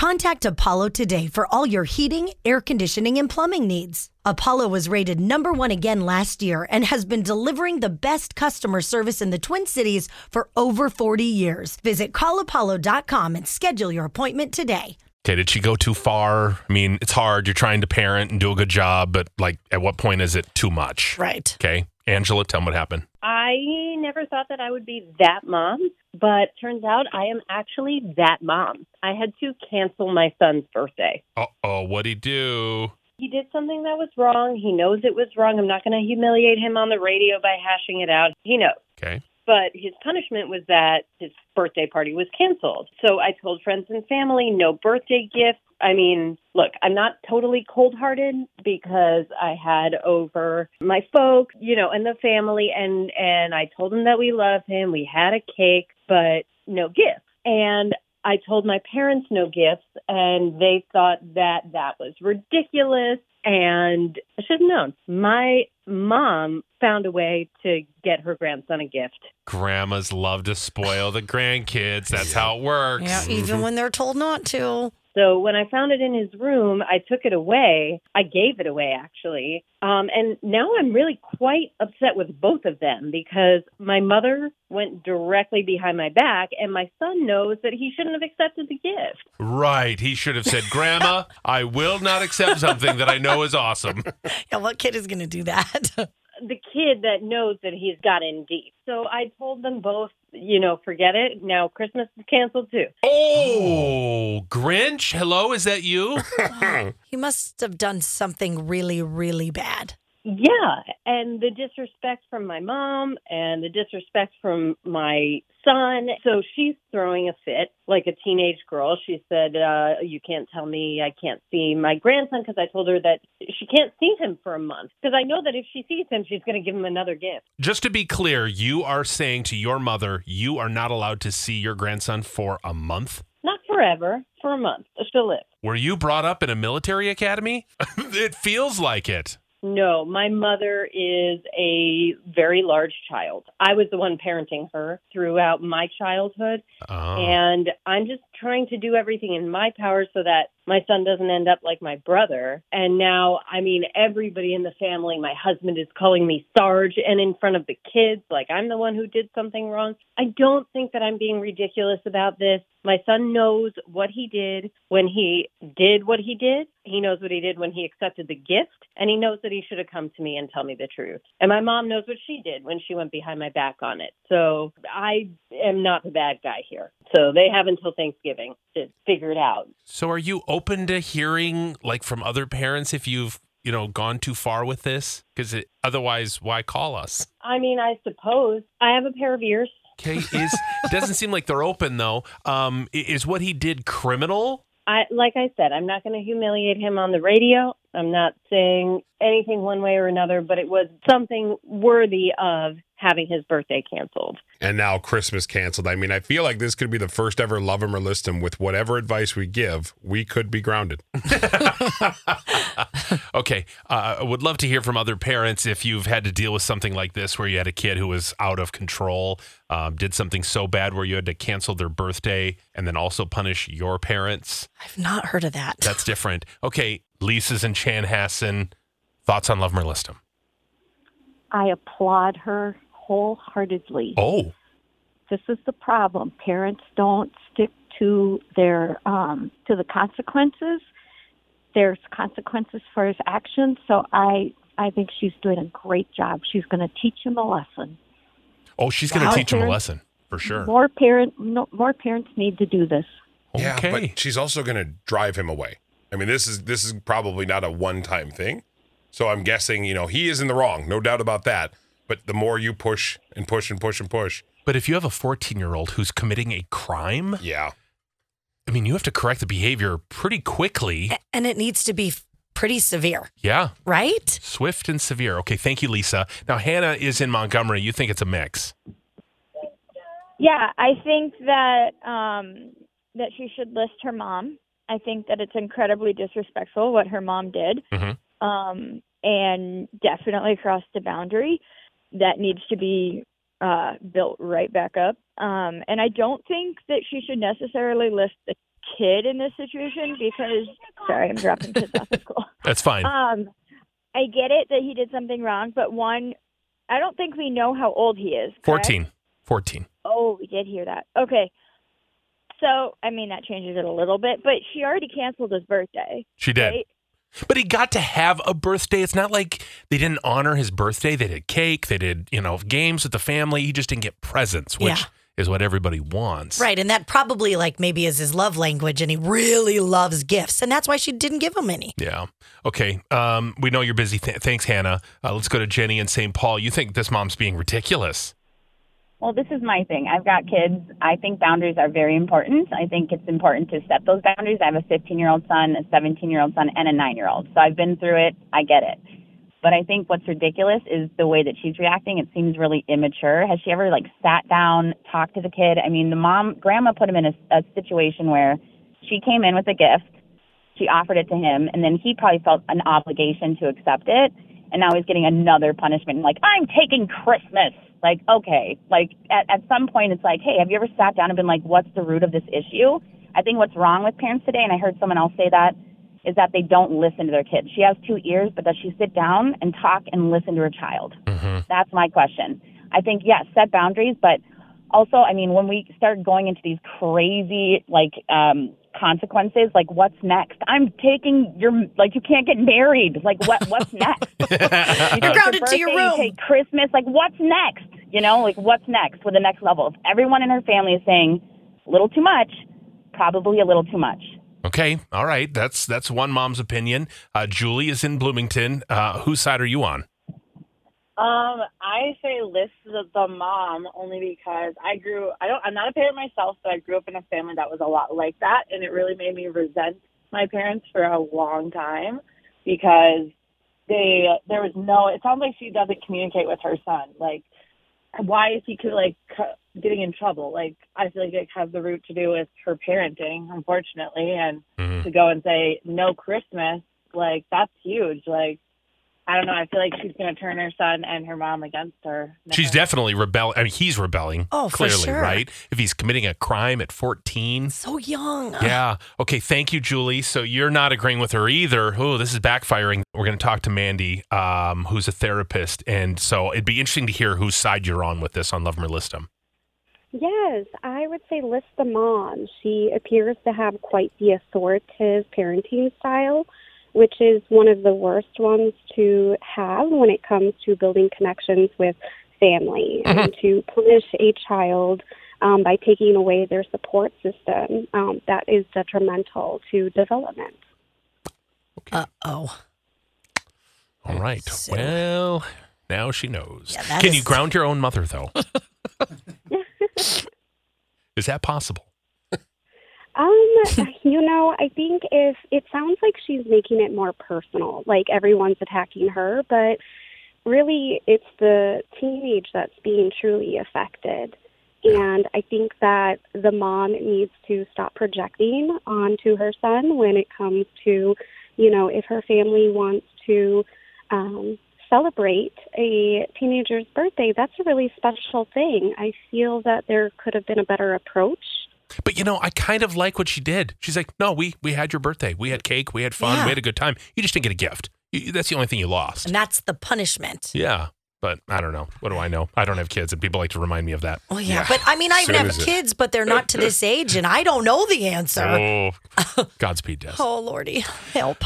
Contact Apollo today for all your heating, air conditioning, and plumbing needs. Apollo was rated number one again last year and has been delivering the best customer service in the Twin Cities for over 40 years. Visit callapollo.com and schedule your appointment today. Okay, did she go too far? I mean, it's hard. You're trying to parent and do a good job, but like, at what point is it too much? Right. Okay, Angela, tell me what happened. I never thought that I would be that mom, but turns out I am actually that mom. I had to cancel my son's birthday. Uh oh, what'd he do? He did something that was wrong. He knows it was wrong. I'm not going to humiliate him on the radio by hashing it out. He knows. Okay. But his punishment was that his birthday party was canceled. So I told friends and family, no birthday gift. I mean, look, I'm not totally cold hearted because I had over my folks, you know, and the family and and I told them that we love him. We had a cake, but no gifts. And I told my parents no gifts and they thought that that was ridiculous and I should have known. My mom found a way to get her grandson a gift. Grandmas love to spoil the grandkids. That's how it works. Yeah, even mm-hmm. when they're told not to. So when I found it in his room, I took it away. I gave it away actually. Um, and now I'm really quite upset with both of them because my mother went directly behind my back and my son knows that he shouldn't have accepted the gift. Right. He should have said, Grandma, I will not accept something that I know is awesome. Yeah, what kid is going to do that? The kid that knows that he's got in deep. So I told them both, you know, forget it. Now Christmas is canceled too. Oh, Grinch, hello, is that you? he must have done something really, really bad. Yeah, and the disrespect from my mom and the disrespect from my son. So she's throwing a fit like a teenage girl. She said, uh, You can't tell me I can't see my grandson because I told her that she can't see him for a month because I know that if she sees him, she's going to give him another gift. Just to be clear, you are saying to your mother, you are not allowed to see your grandson for a month? Not forever, for a month. She'll live. Were you brought up in a military academy? it feels like it. No, my mother is a very large child. I was the one parenting her throughout my childhood. Oh. And I'm just trying to do everything in my power so that my son doesn't end up like my brother. And now, I mean, everybody in the family, my husband is calling me Sarge and in front of the kids, like I'm the one who did something wrong. I don't think that I'm being ridiculous about this. My son knows what he did when he did what he did. He knows what he did when he accepted the gift, and he knows that he should have come to me and tell me the truth. And my mom knows what she did when she went behind my back on it. So I am not the bad guy here. So they have until Thanksgiving to figure it out. So are you open to hearing like from other parents if you've, you know, gone too far with this? Because otherwise, why call us? I mean, I suppose I have a pair of ears. Okay, is doesn't seem like they're open though. Um, is what he did criminal? I like I said, I'm not going to humiliate him on the radio. I'm not saying anything one way or another, but it was something worthy of having his birthday canceled. And now Christmas canceled. I mean, I feel like this could be the first ever love him or list him. With whatever advice we give, we could be grounded. okay, uh, I would love to hear from other parents if you've had to deal with something like this, where you had a kid who was out of control, um, did something so bad where you had to cancel their birthday, and then also punish your parents. I've not heard of that. That's different. Okay, Lisa's and Chanhassen. Thoughts on Love 'em or List 'em? I applaud her wholeheartedly. Oh, This is the problem. Parents don't stick to their um, to the consequences. There's consequences for his actions. So I I think she's doing a great job. She's going to teach him a lesson. oh, she's going to Wow. teach him a lesson for sure. More parent no, more parents need to do this. Yeah, Okay. but she's also going to drive him away. I mean, this is this is probably not a one-time thing. So I'm guessing, you know, he is in the wrong, no doubt about that. But the more you push and push and push and push, But if you have a 14 year old who's committing a crime, yeah, I mean, you have to correct the behavior pretty quickly. And it needs to be pretty severe, Yeah. right? Swift and severe. Okay. Thank you, Lisa. Now, Hannah is in Montgomery. You think it's a mix. Yeah, I think that um, that she should list her mom. I think that it's incredibly disrespectful what her mom did, Mhm. um, and definitely crossed the boundary. That needs to be uh, built right back up. Um, and I don't think that she should necessarily list the kid in this situation because sorry, I'm dropping kids off at school. That's fine. Um, I get it that he did something wrong, but one, I don't think we know how old he is. correct? 14. 14. Oh, we did hear that. Okay. So, I mean, that changes it a little bit, but she already canceled his birthday. She did. Right? But he got to have a birthday. It's not like they didn't honor his birthday. They did cake, they did, you know, games with the family. He just didn't get presents, which Yeah. is what everybody wants. Right. And that probably like maybe is his love language and he really loves gifts. And that's why she didn't give him any. Yeah. Okay. Um, we know you're busy. Th- thanks, Hannah. Uh, let's go to Jenny in St. Paul. You think this mom's being ridiculous? Well, this is my thing. I've got kids. I think boundaries are very important. I think it's important to set those boundaries. I have a 15 year old son, a 17 year old son, and a nine year old. So I've been through it. I get it. But I think what's ridiculous is the way that she's reacting. It seems really immature. Has she ever like sat down, talked to the kid? I mean, the mom, grandma put him in a, a situation where she came in with a gift. She offered it to him, and then he probably felt an obligation to accept it. And now he's getting another punishment. Like, I'm taking Christmas. Like, okay. Like, at, at some point, it's like, hey, have you ever sat down and been like, what's the root of this issue? I think what's wrong with parents today, and I heard someone else say that, is that they don't listen to their kids. She has two ears, but does she sit down and talk and listen to her child? That's my question. I think, yes, set boundaries, but also, I mean, when we start going into these crazy, like, um, consequences, like, what's next? I'm taking your, like, you can't get married. Like, what, what's next? You're grounded to your birthday, room. You take Christmas. Like, what's next? You know, like, what's next with the next level? If everyone in her family is saying a little too much, probably a little too much. Okay. All right. That's that's one mom's opinion. Uh, Julie is in Bloomington. Uh, whose side are you on? Um, I say list the, the mom only because I grew. I don't. I'm not a parent myself, but I grew up in a family that was a lot like that, and it really made me resent my parents for a long time because they there was no. It sounds like she doesn't communicate with her son. Like, why is he like getting in trouble? Like, I feel like it has the root to do with her parenting, unfortunately, and Mhm. to go and say no Christmas, like that's huge. Like. I don't know. I feel like she's going to turn her son and her mom against her. She's definitely rebelling. I mean, he's rebelling. Oh, for clearly, sure. right? If he's committing a crime at 14. So young. Yeah. Okay. Thank you, Julie. So you're not agreeing with her either. Oh, this is backfiring. We're going to talk to Mandy, um, who's a therapist, and so it'd be interesting to hear whose side you're on with this on Love 'em or List 'em. Yes, I would say list the mom. She appears to have quite the authoritative parenting style, which is one of the worst ones to have when it comes to building connections with family and to punish a child um, by taking away their support system. Um, that is detrimental to development. Uh oh. All right. So- Well, now she knows. Yeah, Can is- you ground your own mother, though? is that possible? Um, you know, I think if it sounds like she's making it more personal, like everyone's attacking her, but really it's the teenage that's being truly affected. And I think that the mom needs to stop projecting onto her son when it comes to, you know, if her family wants to um, celebrate a teenager's birthday, that's a really special thing. I feel that there could have been a better approach. But you know, I kind of like what she did. She's like, "No, we we had your birthday. We had cake. We had fun. Yeah. We had a good time. You just didn't get a gift. You, that's the only thing you lost." And that's the punishment. Yeah, but I don't know. What do I know? I don't have kids, and people like to remind me of that. Oh yeah. Yeah. But I mean I even So have is it. kids, but they're not to this age and I don't know the answer. Oh, Godspeed, Des. Oh lordy. Help.